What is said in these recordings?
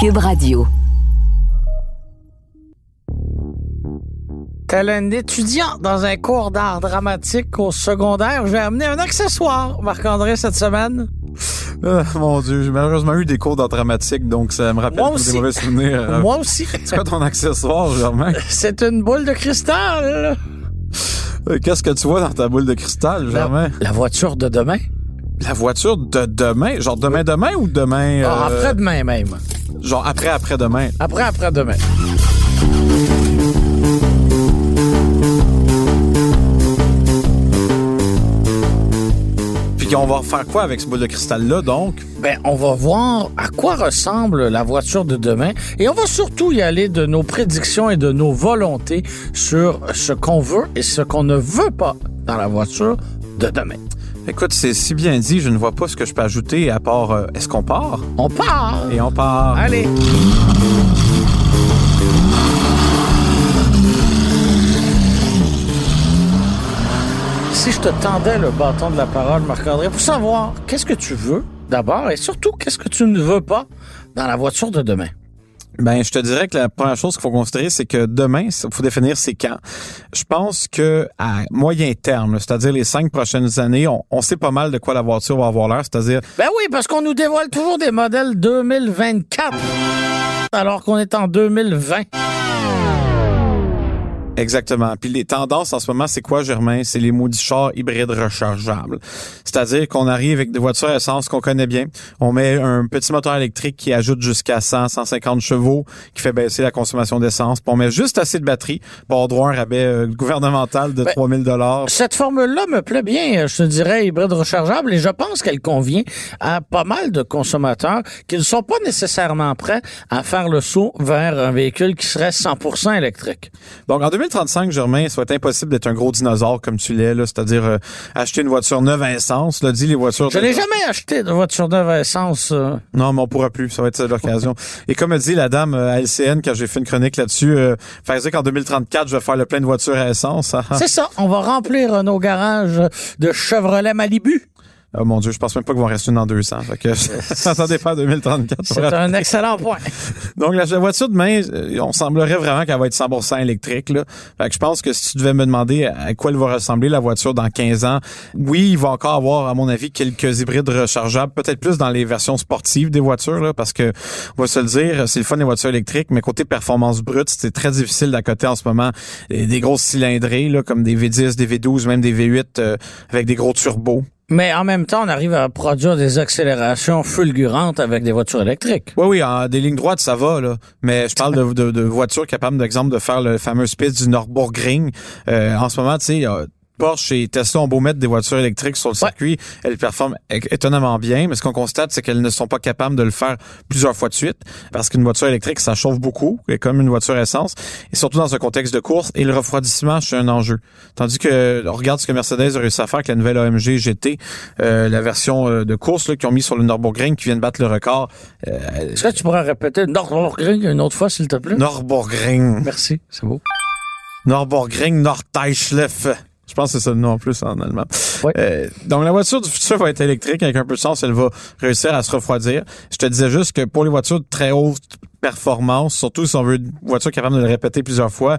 Cube Radio. Tel un étudiant dans un cours d'art dramatique au secondaire, j'ai amené un accessoire, Marc-André, cette semaine. Ah, mon Dieu, j'ai malheureusement eu des cours d'art dramatique, donc ça me rappelle Moi tous aussi. des mauvais souvenirs. Euh, Moi aussi. C'est quoi ton accessoire, Germain? C'est une boule de cristal. Euh, Qu'est-ce que tu vois dans ta boule de cristal, Germain? La voiture de demain. La voiture de demain? Genre demain demain ou demain... Ah, euh, après-demain même. Genre après après demain. Après, après-demain. Puis on va faire quoi avec ce boule de cristal-là, donc? Ben, on va voir à quoi ressemble la voiture de demain et on va surtout y aller de nos prédictions et de nos volontés sur ce qu'on veut et ce qu'on ne veut pas dans la voiture de demain. Écoute, c'est si bien dit, je ne vois pas ce que je peux ajouter à part... euh, Est-ce qu'on part? On part! Et on part. Allez! Si je te tendais le bâton de la parole, Marc-André, pour savoir qu'est-ce que tu veux d'abord et surtout qu'est-ce que tu ne veux pas dans la voiture de demain. Ben, je te dirais que la première chose qu'il faut considérer, c'est que demain, il faut définir c'est quand. Je pense que à moyen terme, c'est-à-dire les cinq prochaines années, on, on sait pas mal de quoi la voiture va avoir l'air, c'est-à-dire Ben oui, parce qu'on nous dévoile toujours des modèles 2024 alors qu'on est en 2020. Exactement. Puis les tendances en ce moment, c'est quoi, Germain? C'est les maudits chars hybrides rechargeables. C'est-à-dire qu'on arrive avec des voitures à essence qu'on connaît bien. On met un petit moteur électrique qui ajoute jusqu'à 100, 150 chevaux, qui fait baisser la consommation d'essence. Puis on met juste assez de batterie pour avoir droit à un rabais euh, gouvernemental de Ben, 3000 dollars. Cette formule-là me plaît bien, je te dirais, hybride rechargeable, et je pense qu'elle convient à pas mal de consommateurs qui ne sont pas nécessairement prêts à faire le saut vers un véhicule qui serait 100% électrique. Donc, en 2035, Germain, ça va être impossible d'être un gros dinosaure comme tu l'es, là. C'est-à-dire euh, acheter une voiture neuve à essence. Là, dit les voitures. Je n'ai jamais acheté de voiture neuve à essence. euh. Non, mais on pourra plus. Ça va être ça l'occasion. Et comme a dit la dame euh, à LCN quand j'ai fait une chronique là-dessus, euh, faire dire qu'en 2034, je vais faire le plein de voitures à essence. Ah. C'est ça, on va remplir nos garages de Chevrolet Malibu. Oh mon Dieu, je pense même pas qu'il va en rester une dans 200. Fait que s'attendez pas à 2034. C'est un excellent point. Donc, la, voiture demain, euh, on semblerait vraiment qu'elle va être 100% électrique. Là. Fait que je pense que si tu devais me demander à quoi elle va ressembler, la voiture, dans 15 ans, oui, il va encore avoir, à mon avis, quelques hybrides rechargeables, peut-être plus dans les versions sportives des voitures, là, parce que, on va se le dire, c'est le fun des voitures électriques, mais côté performance brute, c'est très difficile d'accoter en ce moment des, des grosses cylindrées, là, comme des V10, des V12, même des V8 euh, avec des gros turbos. Mais en même temps, on arrive à produire des accélérations fulgurantes avec des voitures électriques. Oui, oui, des lignes droites, ça va, là. Mais je parle de, de, de voitures capables, d'exemple, de faire le fameux speed du Nürburgring. Euh, en ce moment, tu sais, euh, Porsche et Tesla ont beau mettre des voitures électriques sur le circuit, elles performent étonnamment bien, mais ce qu'on constate, c'est qu'elles ne sont pas capables de le faire plusieurs fois de suite, parce qu'une voiture électrique, ça chauffe beaucoup, et comme une voiture essence, et surtout dans un contexte de course, et le refroidissement, c'est un enjeu. Tandis que, on regarde ce que Mercedes a réussi à faire avec la nouvelle AMG GT, euh, la version euh, de course là, qu'ils ont mis sur le Nürburgring, qui vient de battre le record. Euh, Est-ce que tu pourrais répéter Nürburgring une autre fois, s'il te plaît? Nürburgring. Merci, c'est beau. Nürburgring Norddeutschlef. Je pense que c'est ça le nom en plus en allemand. Ouais. Euh, donc la voiture du futur va être électrique avec un peu de sens, elle va réussir à se refroidir. Je te disais juste que pour les voitures de très haute performance, surtout si on veut une voiture capable de le répéter plusieurs fois,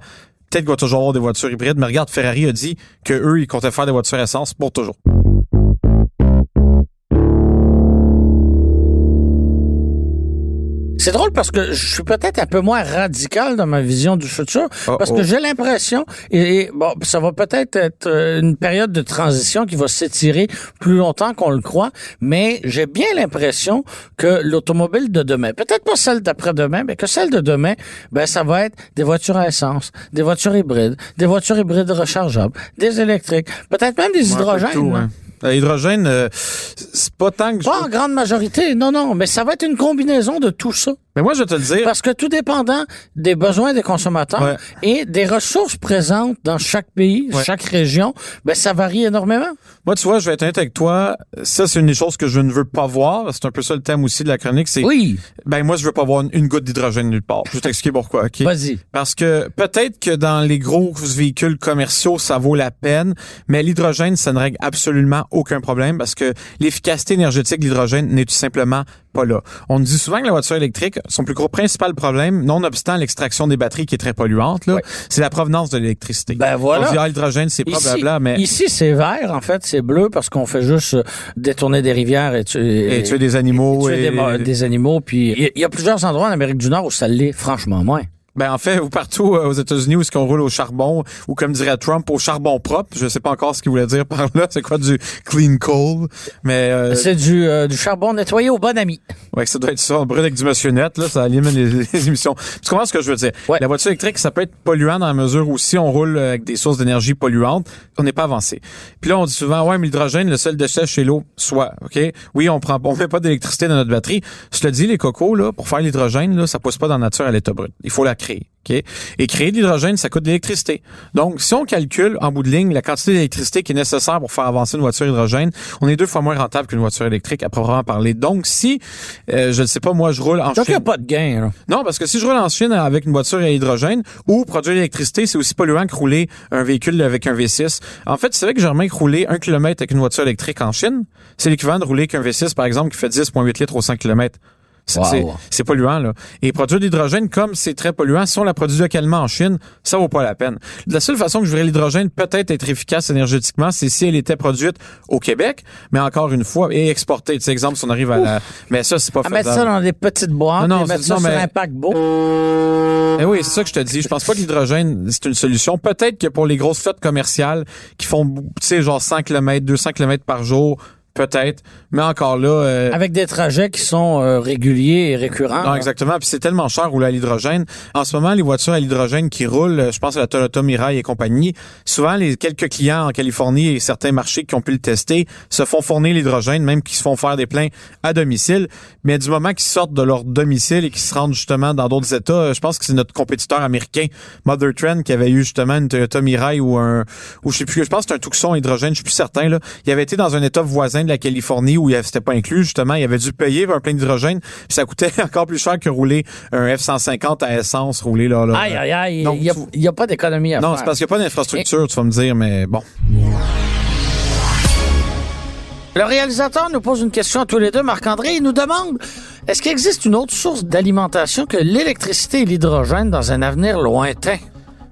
peut-être qu'il va toujours avoir des voitures hybrides, mais regarde, Ferrari a dit que eux, ils comptaient faire des voitures essence pour toujours. C'est drôle parce que je suis peut-être un peu moins radical dans ma vision du futur Oh, parce oh. que j'ai l'impression et, et, bon ça va peut-être être euh, une période de transition qui va s'étirer plus longtemps qu'on le croit mais j'ai bien l'impression que l'automobile de demain peut-être pas celle d'après-demain mais que celle de demain ben ça va être des voitures à essence des voitures hybrides des voitures hybrides rechargeables des électriques peut-être même des hydrogènes. L'hydrogène, euh, c'est pas tant que... je- pas en grande majorité non non mais ça va être une combinaison de tout ça Mais moi, je vais te le dire. Parce que tout dépendant des besoins des consommateurs Ouais. et des ressources présentes dans chaque pays, Ouais. chaque région, ben ça varie énormément. Moi, tu vois, je vais être honnête avec toi. Ça, c'est une des choses que je ne veux pas voir. C'est un peu ça le thème aussi de la chronique. C'est, Oui, ben, moi, je veux pas voir une, une goutte d'hydrogène nulle part. Je vais t'expliquer pourquoi, OK? vas-y. Parce que peut-être que dans les gros véhicules commerciaux, ça vaut la peine, mais l'hydrogène, ça ne règle absolument aucun problème parce que l'efficacité énergétique de l'hydrogène n'est tout simplement pas là. On dit souvent que la voiture électrique, son plus gros principal problème, nonobstant l'extraction des batteries qui est très polluante, là, c'est la provenance de l'électricité. Ben voilà. On dit, ah, l'hydrogène, c'est pas blabla, mais... Ici, c'est vert, en fait, c'est bleu parce qu'on fait juste euh, détourner des rivières et tuer, et tuer des animaux. Et tuer. Des, des, animaux, puis il y, a plusieurs endroits en Amérique du Nord où ça l'est franchement moins. Ben en fait, ou partout euh, aux États-Unis où ce qu'on roule au charbon ou comme dirait Trump au charbon propre, je sais pas encore ce qu'il voulait dire par là, c'est quoi du clean coal, mais euh, c'est du, euh, du charbon nettoyé au bon ami. Ouais, ça doit être ça, on brûle avec du monsieur net là, ça élimine les, émissions. Tu comprends ce que je veux dire ouais. La voiture électrique, ça peut être polluant dans la mesure où si on roule avec des sources d'énergie polluantes, on n'est pas avancé. Puis là on dit souvent ouais, mais l'hydrogène, le seul déchet chez l'eau, soit, OK? Oui, on prend on met pas d'électricité dans notre batterie. Je te dis les cocos là, pour faire l'hydrogène là, ça pousse pas dans la nature à l'état brut. Il faut la créer. Okay? Et créer de l'hydrogène, ça coûte de l'électricité. Donc, si on calcule en bout de ligne la quantité d'électricité qui est nécessaire pour faire avancer une voiture hydrogène, on est deux fois moins rentable qu'une voiture électrique à proprement parler. Donc, si, euh, je ne sais pas, moi, je roule en Donc, Chine... il n'y a pas de gain. Là. Non, parce que si je roule en Chine avec une voiture à hydrogène ou produire l'électricité, c'est aussi polluant que rouler un véhicule avec un V6. En fait, c'est vrai que Germain que rouler un kilomètre avec une voiture électrique en Chine, c'est l'équivalent de rouler qu'un V6, par exemple, qui fait 10,8 litres au 100 km. Wow. C'est polluant, là. Et produire de l'hydrogène, comme c'est très polluant, si on la produit localement en Chine, ça vaut pas la peine. La seule façon que je verrais l'hydrogène peut-être être efficace énergétiquement, c'est si elle était produite au Québec, mais encore une fois, et exportée. Tu sais, exemple, si on arrive à la... Mais ça, c'est pas à mettre ça dans des petites boîtes non, non, et mettre ça non, sur mais... un paquebot. Eh oui, c'est ça que je te dis. Je pense pas que l'hydrogène, c'est une solution. Peut-être que pour les grosses flottes commerciales qui font, tu sais, genre 100 km, 200 km par jour, Peut-être, mais encore là. Euh... Avec des trajets qui sont euh, réguliers et récurrents. Non, exactement. Puis c'est tellement cher rouler à l'hydrogène. En ce moment, les voitures à l'hydrogène qui roulent, je pense à la Toyota Mirai et compagnie, souvent les quelques clients en Californie et certains marchés qui ont pu le tester se font fournir l'hydrogène, même qui se font faire des pleins à domicile. Mais du moment qu'ils sortent de leur domicile et qu'ils se rendent justement dans d'autres États, je pense que c'est notre compétiteur américain, Mother Trend, qui avait eu justement une Toyota Mirai ou un, ou je sais plus, je pense que c'est un Tucson hydrogène, je suis plus certain là. Il avait été dans un État voisin de la Californie où c'était pas inclus justement, il avait dû payer un plein d'hydrogène, puis ça coûtait encore plus cher que rouler un F150 à essence rouler là. là aïe aïe aïe, il y a, pas d'économie à non, faire. Non, c'est parce qu'il n'y a pas d'infrastructure, Et... tu vas me dire, mais bon. Le réalisateur nous pose une question à tous les deux. Marc-André, il nous demande est-ce qu'il existe une autre source d'alimentation que l'électricité et l'hydrogène dans un avenir lointain?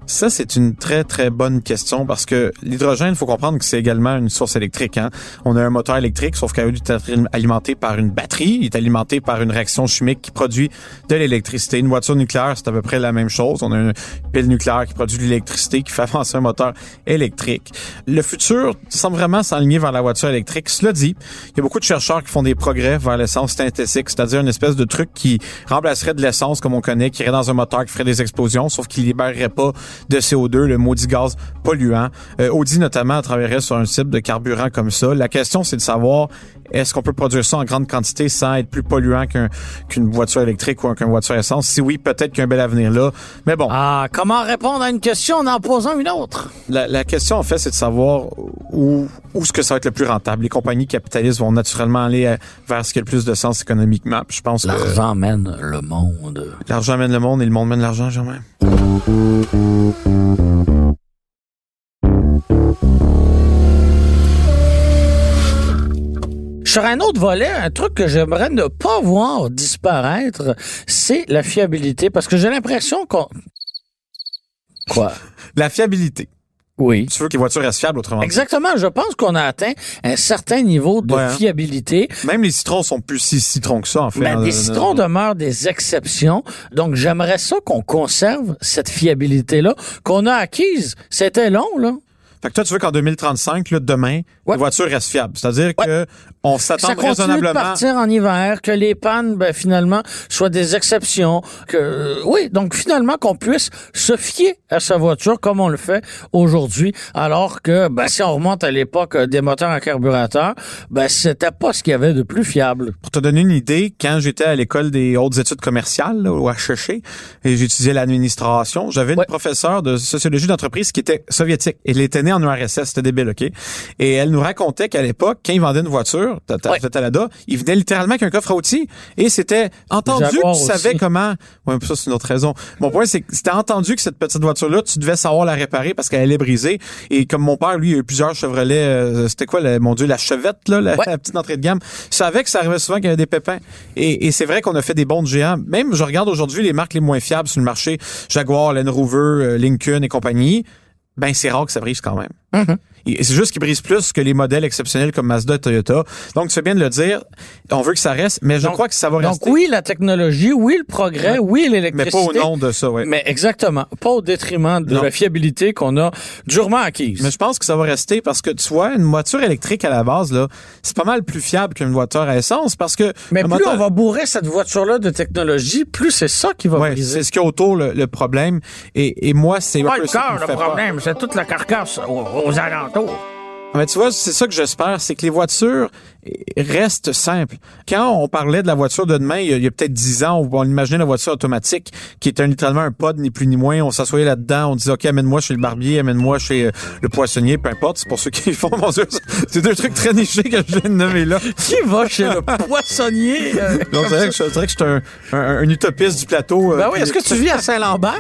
Ça, c'est une très, très bonne question parce que l'hydrogène, il faut comprendre que c'est également une source électrique. Hein? On a un moteur électrique, sauf qu'au lieu d'être alimenté par une batterie, il est alimenté par une réaction chimique qui produit de l'électricité. Une voiture nucléaire, c'est à peu près la même chose. On a une pile nucléaire qui produit de l'électricité, qui fait avancer un moteur électrique. Le futur semble vraiment s'aligner vers la voiture électrique. Cela dit, il y a beaucoup de chercheurs qui font des progrès vers l'essence synthétique, c'est-à-dire une espèce de truc qui remplacerait de l'essence comme on connaît, qui irait dans un moteur qui ferait des explosions, sauf qu'il libérerait pas de CO2, le maudit gaz polluant. Euh, Audi notamment travaillerait sur un type de carburant comme ça. La question c'est de savoir est-ce qu'on peut produire ça en grande quantité sans être plus polluant qu'un, qu'une voiture électrique ou qu'une voiture essence? Si oui, peut-être qu'il y a un bel avenir là. Mais bon. Ah, comment répondre à une question? En en posant une autre? La, la question, en fait, c'est de savoir où, où est-ce que ça va être le plus rentable. Les compagnies capitalistes vont naturellement aller vers ce qui a le plus de sens économiquement. Je pense L'argent mène le monde. L'argent mène le monde et le monde mène l'argent, Germain. Sur un autre volet, un truc que j'aimerais ne pas voir disparaître, c'est la fiabilité, parce que j'ai l'impression qu'on... Quoi? La fiabilité. Oui. Tu veux que les voitures restent fiables autrement Exactement. Je pense qu'on a atteint un certain niveau de Ouais, hein. fiabilité. Même les citrons sont plus si citrons que ça, en fait. Ben, Euh, des citrons demeurent des exceptions. Donc, j'aimerais ça qu'on conserve cette fiabilité-là qu'on a acquise. C'était long, là. Fait que toi, tu veux qu'en 2035, là, demain, Ouais. les voitures restent fiables. C'est-à-dire que on s'attend Ça continue de raisonnablement. partir en hiver, que les pannes, ben, finalement, soient des exceptions. Que, euh, oui, donc finalement, qu'on puisse se fier à sa voiture comme on le fait aujourd'hui, alors que, ben, si on remonte à l'époque euh, des moteurs à carburateur, ben, c'était pas ce qu'il y avait de plus fiable. Pour te donner une idée, quand j'étais à l'école des hautes études commerciales, là, au HEC, et j'étudiais l'administration, j'avais une Ouais. professeure de sociologie d'entreprise qui était soviétique. Elle était née en URSS, c'était débile, OK? Et elle nous racontait qu'à l'époque, quand ils vendaient une voiture, Ouais. Talada, il venait littéralement avec un coffre à outils et c'était entendu que tu savais aussi. comment. Ouais, ça c'est une autre raison. Mon point c'est que c'était entendu que cette petite voiture là, tu devais savoir la réparer parce qu'elle allait briser et comme mon père lui il a eu plusieurs Chevrolet, euh, c'était quoi le- mon dieu la chevette là, la, Ouais. la petite entrée de gamme. Je savais que ça arrivait souvent qu'il y avait des pépins et, et c'est vrai qu'on a fait des bons de géants. Même je regarde aujourd'hui les marques les moins fiables sur le marché, Jaguar, Land Rover, euh, Lincoln et compagnie. Ben c'est rare que ça brise quand même. Mhm. Et C'est juste qu'ils brisent plus que les modèles exceptionnels comme Mazda et Toyota. Donc, fais bien de le dire. On veut que ça reste, mais je Donc- crois que ça va Donc rester. oui, la technologie, oui, le progrès, oui, mais l'électricité. pas au nom de ça, ouais. Mais exactement. Pas au détriment de Non. la fiabilité qu'on a durement acquise. Mais je pense que ça va rester parce que tu vois, une voiture électrique à la base, là, c'est pas mal plus fiable qu'une voiture à essence parce que. Mais plus moteur- on va bourrer cette voiture-là de technologie, plus c'est ça qui va Ouais, briser. c'est ce qu'il y a autour le, le problème. Et, et moi, c'est peu le qui me le problème, c'est toute la carcasse aux, aux alentours. Hello. Mais tu vois, c'est ça que j'espère, c'est que les voitures restent simples. Quand on parlait de la voiture de demain, il y a, peut-être dix ans, on, on imaginait la voiture automatique qui était un- littéralement un pod, ni plus ni moins. On s'assoyait là-dedans, on disait, OK, amène-moi chez le barbier, amène-moi chez euh, le poissonnier, peu importe. C'est pour ceux qui font, mon Dieu, c'est deux trucs très nichés que je viens de nommer là. Qui va chez le poissonnier? euh, Donc, c'est vrai ça? que je c'est vrai que je suis un, un, un utopiste du plateau. euh, Ben oui, est-ce que tu vis à Saint-Lambert?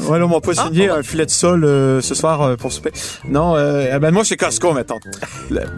Ouais, là, mon poissonnier Ah, a un filet de sol euh, ce soir euh, pour souper. Non, euh, ben moi, chez Costco,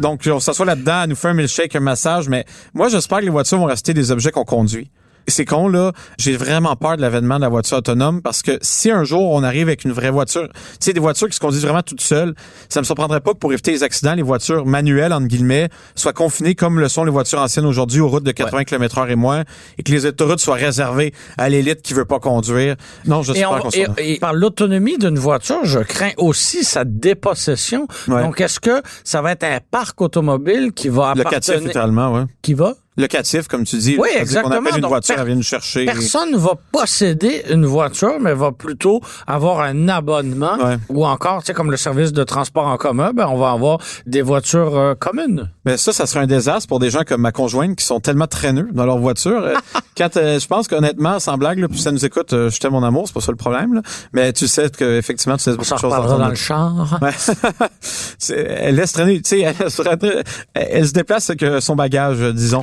Donc, on s'assoit là-dedans, nous fait un milkshake, un massage, mais moi, j'espère que les voitures vont rester des objets qu'on conduit. C'est con, là. J'ai vraiment peur de l'avènement de la voiture autonome parce que si un jour on arrive avec une vraie voiture, tu sais, des voitures qui se conduisent vraiment toutes seules, ça me surprendrait pas que pour éviter les accidents, les voitures manuelles, entre guillemets, soient confinées comme le sont les voitures anciennes aujourd'hui aux routes de 80 km heure et moins et que les autoroutes soient réservées à l'élite qui veut pas conduire. Non, j'espère on- qu'on et- par l'autonomie d'une voiture, je crains aussi sa dépossession. Ouais. Donc, est-ce que ça va être un parc automobile qui va appartenir... littéralement, ouais. Qui va? Locatif, comme tu dis. Oui, exactement. qu'on appelle une Donc, voiture, elle vient nous chercher. Personne ne va posséder une voiture, mais va plutôt avoir un abonnement Ouais. ou encore, tu sais, comme le service de transport en commun, ben, on va avoir des voitures euh, communes. Mais ça, ça serait un désastre pour des gens comme ma conjointe qui sont tellement traîneux dans leur voiture. Euh, Quand euh, je pense qu'honnêtement, sans blague, là, puis ça nous écoute, euh, je t'aime mon amour, c'est pas ça le problème. là. Mais tu sais que effectivement, tu sais On beaucoup de choses ton dans le char. Ouais. Elle laisse traîner, tu sais, elle, se elle- déplace avec euh, son bagage, euh, disons.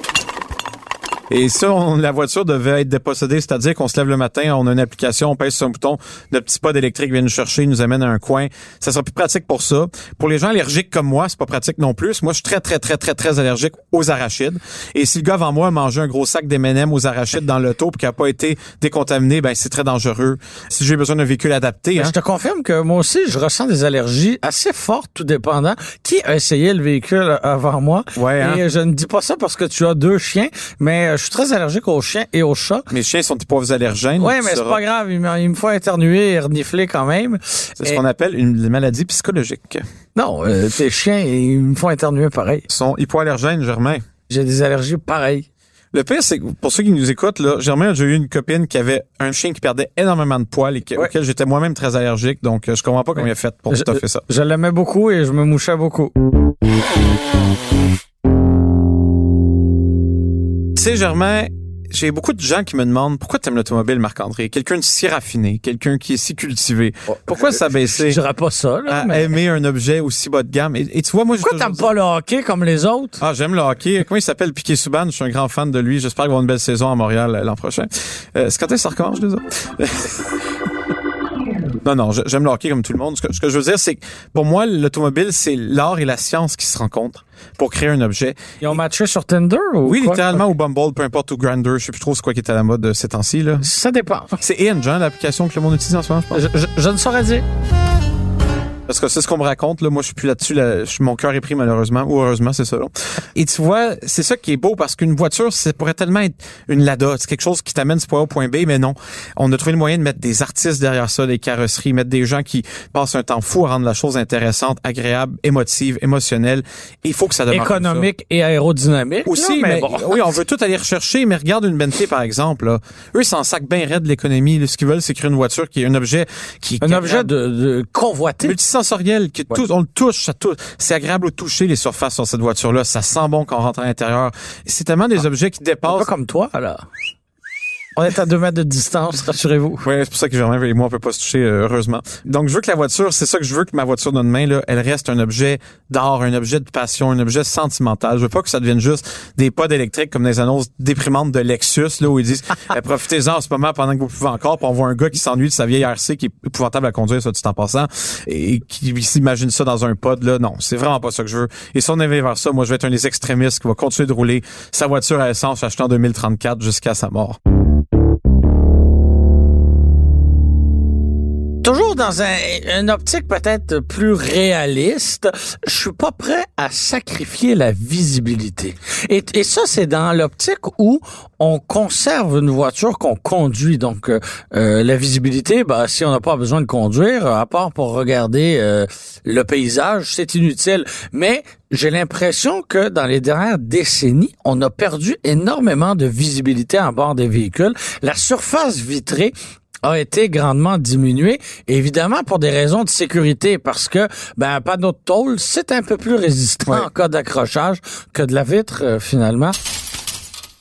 Et ça, on- la voiture devait être dépossédée, c'est-à-dire qu'on se lève le matin, on a une application, on pèse sur un bouton, le petit pod électrique vient nous chercher, il nous amène à un coin. Ça sera plus pratique pour ça. Pour les gens allergiques comme moi, c'est pas pratique non plus. Moi, je suis très, très, très, très, très allergique aux arachides. Et si le gars avant moi a mangé un gros sac d'M&M aux arachides dans l'auto puis qui a pas été décontaminé, ben c'est très dangereux. Si j'ai besoin d'un véhicule adapté, Mais hein, Je te confirme que moi aussi, je ressens des allergies assez fortes, tout dépendant. Qui a essayé le véhicule avant moi? Ouais, hein? Et je ne dis pas ça parce que tu as deux chiens, mais euh, je suis très allergique aux chiens et aux chats. mes chiens sont des pauvres allergènes. Oui, mais c'est pas grave. Il me, il me faut éternuer et renifler quand même. C'est ce qu'on appelle une maladie psychologique. Non, euh, tes chiens, ils me font éternuer pareil. Ils sont hypoallergènes, Germain. J'ai des allergies pareilles. Le pire, c'est que pour ceux qui nous écoutent, là, Germain a déjà eu une copine qui avait un chien qui perdait énormément de poils et que- Ouais. auquel j'étais moi-même très allergique. Donc, euh, je comprends pas comment il a fait pour Je- ça. Je l'aimais beaucoup et je me mouchais beaucoup. Tu sais, Germain, j'ai beaucoup de gens qui me demandent pourquoi t'aimes l'automobile, Marc-André? Quelqu'un de si raffiné, quelqu'un qui est si cultivé. Pourquoi Je s'abaisser dirais pas ça, là, à mais... aimer un objet aussi bas de gamme? Et, et tu vois, moi, je Pourquoi t'aimes pas le hockey comme les autres? Ah, j'aime le hockey. Comment il s'appelle? Piquet Souban. Je suis un grand fan de lui. J'espère qu'il va avoir une belle saison à Montréal euh, l'an prochain. Euh, c'est quand est-ce que ça recommence, déjà? Non, non, j'aime le hockey comme tout le monde. Ce que, ce que je veux dire, c'est que pour moi, l'automobile, c'est l'art et la science qui se rencontrent pour créer un objet. Ils ont matché sur Tinder ou Oui, quoi? littéralement, au Bumble, peu importe, au Grindr, je sais plus trop c'est quoi qui est à la mode euh, ces temps-ci, là. Ça dépend. C'est Hinge, hein, l'application que le monde utilise en ce moment, je pense. Je, je- je ne saurais dire. Parce que c'est ce qu'on me raconte, là. Moi, je suis plus là-dessus, là. Mon cœur est pris, malheureusement. Ou heureusement, c'est ça, là. Et tu vois, c'est ça qui est beau parce qu'une voiture, ça pourrait tellement être une Lada. C'est quelque chose qui t'amène du point A au point B, mais non. On a trouvé le moyen de mettre des artistes derrière ça, des carrosseries, mettre des gens qui passent un temps fou à rendre la chose intéressante, agréable, émotive, émotionnelle. Il faut que ça demeure. Économique et aérodynamique. Aussi, mais, bon. oui, on veut tout aller rechercher, mais regarde une Bentley, par exemple, là. Eux, ils s'en sacent bien raide de l'économie. Ce qu'ils veulent, c'est créer une voiture qui est un objet qui Un objet de convoité. Multisensoriel, que tout, on le touche, ça touche. C'est agréable au toucher les surfaces sur cette voiture-là. Ça sent bon quand on rentre à l'intérieur. C'est tellement des objets qui Pas dépassent. comme toi, alors. On est à deux mètres de distance, rassurez-vous. Oui, c'est pour ça que Germain et moi, on peut pas se toucher, euh, heureusement. Donc, je veux que la voiture, c'est ça que je veux que ma voiture de demain, là, elle reste un objet d'art, un objet de passion, un objet sentimental. Je veux pas que ça devienne juste des pods électriques comme des annonces déprimantes de Lexus, là, où ils disent, eh, profitez-en en ce moment pendant que vous pouvez encore, puis on voit un gars qui s'ennuie de sa vieille RC qui est épouvantable à conduire, ça, tout en passant, et qui s'imagine ça dans un pod, là. Non, c'est vraiment pas ça que je veux. Et si on avait vers ça, moi, je vais être un des extrémistes qui va continuer de rouler sa voiture à essence achetant en 2034 jusqu'à sa mort. Toujours dans un, une optique peut-être plus réaliste, je suis pas prêt à sacrifier la visibilité. Et, et ça, c'est dans l'optique où on conserve une voiture qu'on conduit. Donc, euh, euh, la visibilité, bah, si on n'a pas besoin de conduire, à part pour regarder euh, le paysage, c'est inutile. Mais j'ai l'impression que dans les dernières décennies, on a perdu énormément de visibilité en bord des véhicules. La surface vitrée a été grandement diminué, évidemment pour des raisons de sécurité, parce que ben pas d'autre tôle, c'est un peu plus résistant en cas d'accrochage que de la vitre euh, finalement.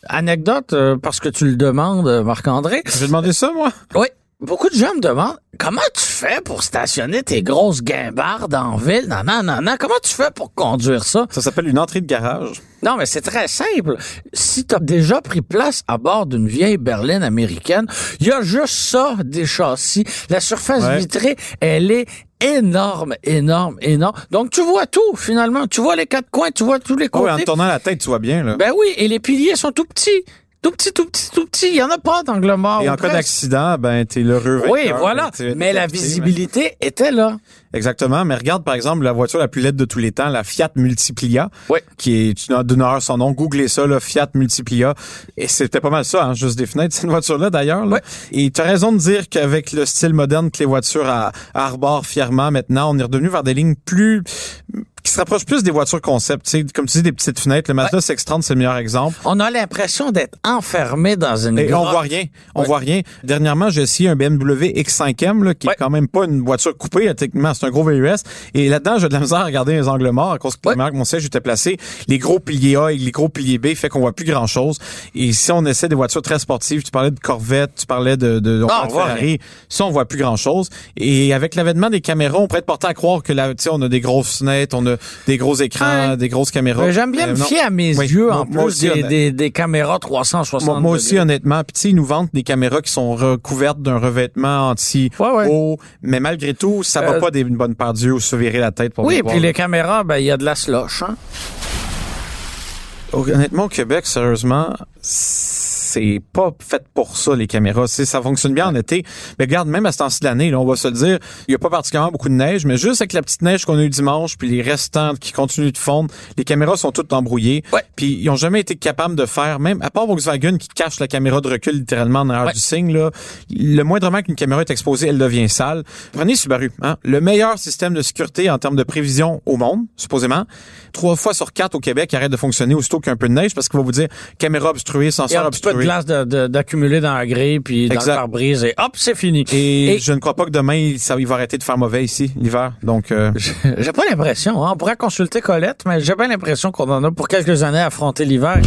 Anecdote, euh, parce que tu le demandes, Marc-André. J'ai demandé ça, moi? Oui. Beaucoup de gens me demandent comment tu fais pour stationner tes grosses guimbardes en ville? Non, non, non, non. Comment tu fais pour conduire ça? Ça s'appelle une entrée de garage. Non, mais c'est très simple. Si tu as déjà pris place à bord d'une vieille berline américaine, il y a juste ça des châssis. La surface vitrée, elle est énorme, énorme, énorme. Donc, tu vois tout, finalement. Tu vois les quatre coins, tu vois tous les côtés. Oui, en tournant la tête, tu vois bien, là. Ben oui, et les piliers sont tout petits tout petit, tout petit, tout petit. Il y en a pas d'angle mort. Et en cas d'accident, ben t'es l'heureux. Oui, voilà. Mais la visibilité était là. Exactement. Mais regarde, par exemple, la voiture la plus laide de tous les temps, la Fiat Multiplia. Oui. Qui est d'une heure son nom. Googlez ça, là, Fiat Multiplia. Et c'était pas mal ça, hein, juste des fenêtres, cette voiture-là, d'ailleurs. Ouais. Et tu as raison de dire qu'avec le style moderne que les voitures à, arborent fièrement maintenant, on est redevenu vers des lignes plus qui se rapproche plus des voitures concept, tu sais, comme tu dis des petites fenêtres. Le Mazda CX-30 c'est le meilleur exemple. On a l'impression d'être enfermé dans une Et on voit rien, on voit rien. Dernièrement, j'ai essayé un BMW X5M là, qui est quand même pas une voiture coupée, techniquement c'est un gros VUS et là-dedans, j'ai de la misère à regarder les angles morts à cause que mon siège était placé, les gros piliers A et les gros piliers B fait qu'on voit plus grand-chose. Et si on essaie des voitures très sportives, tu parlais de Corvette, tu parlais de de, ah, Ferrari, ça on voit plus grand-chose. Et avec l'avènement des caméras, on pourrait être porté à croire que là, tu sais, on a des grosses fenêtres, on a des gros écrans, des grosses caméras. J'aime bien me euh, fier à mes yeux en plus des, des, caméras 360. Moi, aussi, honnêtement. Puis ils nous vendent des caméras qui sont recouvertes d'un revêtement anti-eau. mais malgré tout, ça va euh, pas d'une bonne paire d'yeux ou se virer la tête pour Oui, puis les caméras, ben il y a de la slush. Hein? Honnêtement, au Québec, sérieusement, c'est pas fait pour ça, les caméras. Ça fonctionne bien en été. Mais regarde, même à ce temps-ci de l'année, on va se le dire, il y a pas particulièrement beaucoup de neige, mais juste avec la petite neige qu'on a eu dimanche, puis les restants qui continuent de fondre, les caméras sont toutes embrouillées. Ouais. Puis ils ont jamais été capables de faire, même à part Volkswagen qui cache la caméra de recul littéralement dans l'air du signe, là, le moindrement qu'une caméra est exposée, elle devient sale. Prenez Subaru, hein, le meilleur système de sécurité en termes de prévision au monde, supposément. Trois fois sur quatre au Québec arrête de fonctionner aussitôt qu'un peu de neige parce qu'il va vous dire caméra obstruée, senseur obstrué glace d'accumuler dans la grille puis dans le pare-brise et hop, c'est fini. Et, je ne crois pas que demain, ça, il va arrêter de faire mauvais ici, l'hiver. Donc, euh... J'ai pas l'impression. Hein. On pourrait consulter Colette, mais j'ai pas l'impression qu'on en a pour quelques années à affronter l'hiver.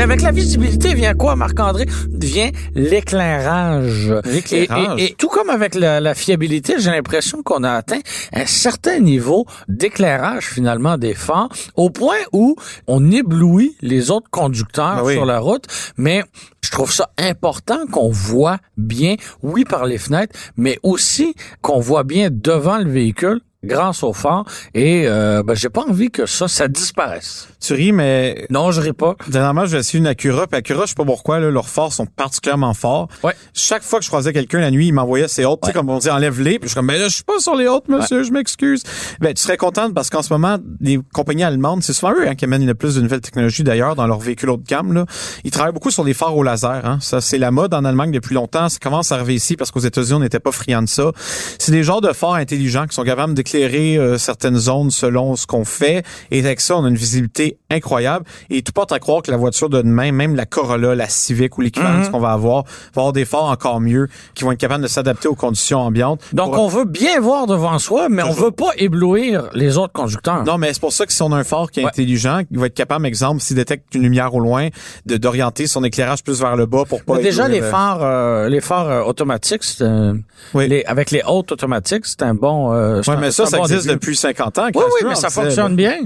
Avec la visibilité vient quoi, Marc-André? Vient l'éclairage. L'éclairage. Et, tout comme avec la, fiabilité, j'ai l'impression qu'on a atteint un certain niveau d'éclairage finalement des phares, au point où on éblouit les autres conducteurs ben sur la route, mais je trouve ça important qu'on voit bien, oui, par les fenêtres, mais aussi qu'on voit bien devant le véhicule grâce au phare et euh, ben, j'ai pas envie que ça ça disparaisse. Tu ris mais non, je ris pas. Dernièrement, j'ai essayé une Acura, puis Acura, je sais pas pourquoi là, leurs phares sont particulièrement forts. Ouais. Chaque fois que je croisais quelqu'un la nuit, il m'envoyait ses hautes, tu sais comme on dit enlève-les, puis je suis comme ben là, je suis pas sur les hautes monsieur, je m'excuse. Ben tu serais contente parce qu'en ce moment, les compagnies allemandes, c'est souvent eux hein, qui amènent le plus de nouvelles technologies d'ailleurs dans leurs véhicules haut de gamme là. Ils travaillent beaucoup sur les phares au laser hein. Ça c'est la mode en Allemagne depuis longtemps, ça commence à arriver ici parce qu'aux États-Unis, on n'était pas friands de ça. C'est des genres de phares intelligents qui sont capables éclairer euh, certaines zones selon ce qu'on fait. Et avec ça, on a une visibilité incroyable. Et tout porte à croire que la voiture de demain, même la Corolla, la Civic ou l'équivalent Mhm. qu'on va avoir, va avoir des phares encore mieux, qui vont être capables de s'adapter aux conditions ambiantes. Donc, Pour- on veut bien voir devant soi, mais on Toujours. veut pas éblouir les autres conducteurs. Non, mais c'est pour ça que si on a un phare qui est Ouais. intelligent, il va être capable, exemple, s'il détecte une lumière au loin, de d'orienter son éclairage plus vers le bas pour pas Mais déjà, éblouir les le- phares, euh, les phares euh, automatiques, c'est un- Oui. les, avec les hautes automatiques, c'est un bon. Euh, Ouais, mais ça, un ça bon existe début. depuis 50 ans. Oui, oui, mais ça fonctionne bien.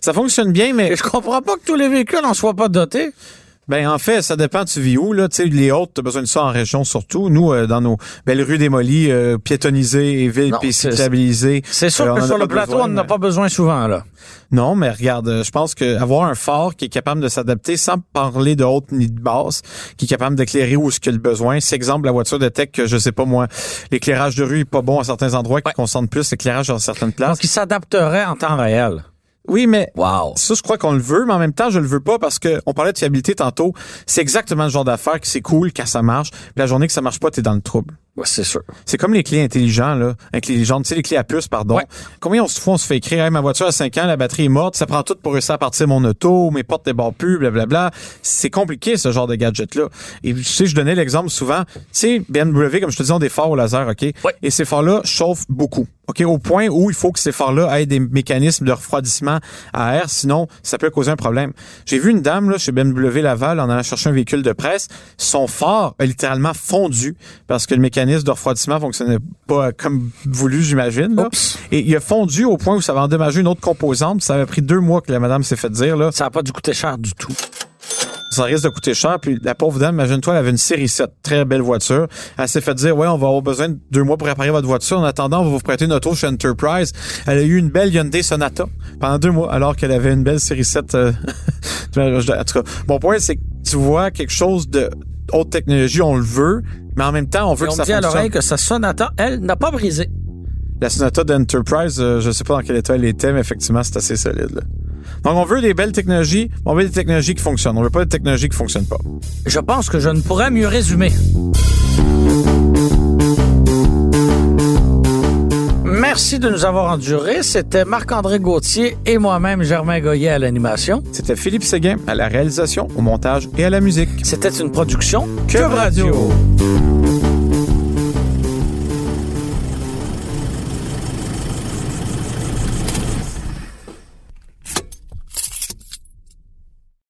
Ça fonctionne bien, mais Et je comprends pas que tous les véhicules en soient pas dotés. Ben en fait, ça dépend tu vis où là, tu sais les hautes, t'as besoin de ça en région surtout. Nous euh, dans nos belles rues démolies, euh, piétonnisées et villes cyclabilisées. C'est sûr euh, que sur le plateau, besoin, on n'en a pas besoin souvent, là. Non, mais regarde, euh, je pense que avoir un phare qui est capable de s'adapter sans parler de haute ni de basse, qui est capable d'éclairer où ce qu'il y a le besoin. C'est exemple la voiture de tech que je sais pas moi, l'éclairage de rue est pas bon à certains endroits, qui concentre plus l'éclairage dans certaines places. Donc, il s'adapterait en temps réel. Oui, mais Wow. Ça, je crois qu'on le veut, mais en même temps, je le veux pas parce que on parlait de fiabilité tantôt. C'est exactement le genre d'affaire qui c'est cool quand ça marche. Puis la journée que ça marche pas, t'es dans le trouble. Ouais, c'est sûr. C'est comme les clés intelligents, là. Intelligentes, tu sais, les clés à puce, pardon. Ouais. Combien de fois on se fait écrire, Hey, ma voiture a 5 ans, la batterie est morte, ça prend tout pour réussir à partir mon auto, mes portes débarrent plus, blablabla. C'est compliqué, ce genre de gadget-là. Et tu sais, je donnais l'exemple souvent. Tu sais, BMW, comme je te disais, ont des phares au laser, OK? Ouais. Et ces phares-là chauffent beaucoup. OK? Au point où il faut que ces phares-là aient des mécanismes de refroidissement à air, sinon, ça peut causer un problème. J'ai vu une dame, là, chez BMW Laval, en allant chercher un véhicule de presse. Son phare a littéralement fondu parce que le mécanisme de refroidissement fonctionnait pas comme voulu, j'imagine. là. Et il a fondu au point où ça avait endommagé une autre composante. Ça avait pris deux mois que la madame s'est fait dire, là. Ça n'a pas dû coûter cher du tout. Ça risque de coûter cher. Puis la pauvre dame, imagine-toi, elle avait une série 7, très belle voiture. Elle s'est fait dire, ouais, on va avoir besoin de deux mois pour réparer votre voiture. En attendant, on va vous prêter une auto chez Enterprise. Elle a eu une belle Hyundai Sonata pendant deux mois, alors qu'elle avait une belle série 7. euh, en tout cas, mon point, c'est que tu vois quelque chose de haute technologie, on le veut, mais en même temps, on veut Et que on ça dit à l'oreille que sa sonata, elle, n'a pas brisé. La Sonata d'Enterprise, euh, je sais pas dans quel état elle était, mais effectivement, c'est assez solide. là. Donc, on veut des belles technologies, mais on veut des technologies qui fonctionnent. On veut pas des technologies qui fonctionnent pas. Je pense que je ne pourrais mieux résumer. Merci de nous avoir endurés. C'était Marc-André Gauthier et moi-même, Germain Goyer à l'animation. C'était Philippe Séguin à la réalisation, au montage et à la musique. C'était une production Cube Radio. Radio.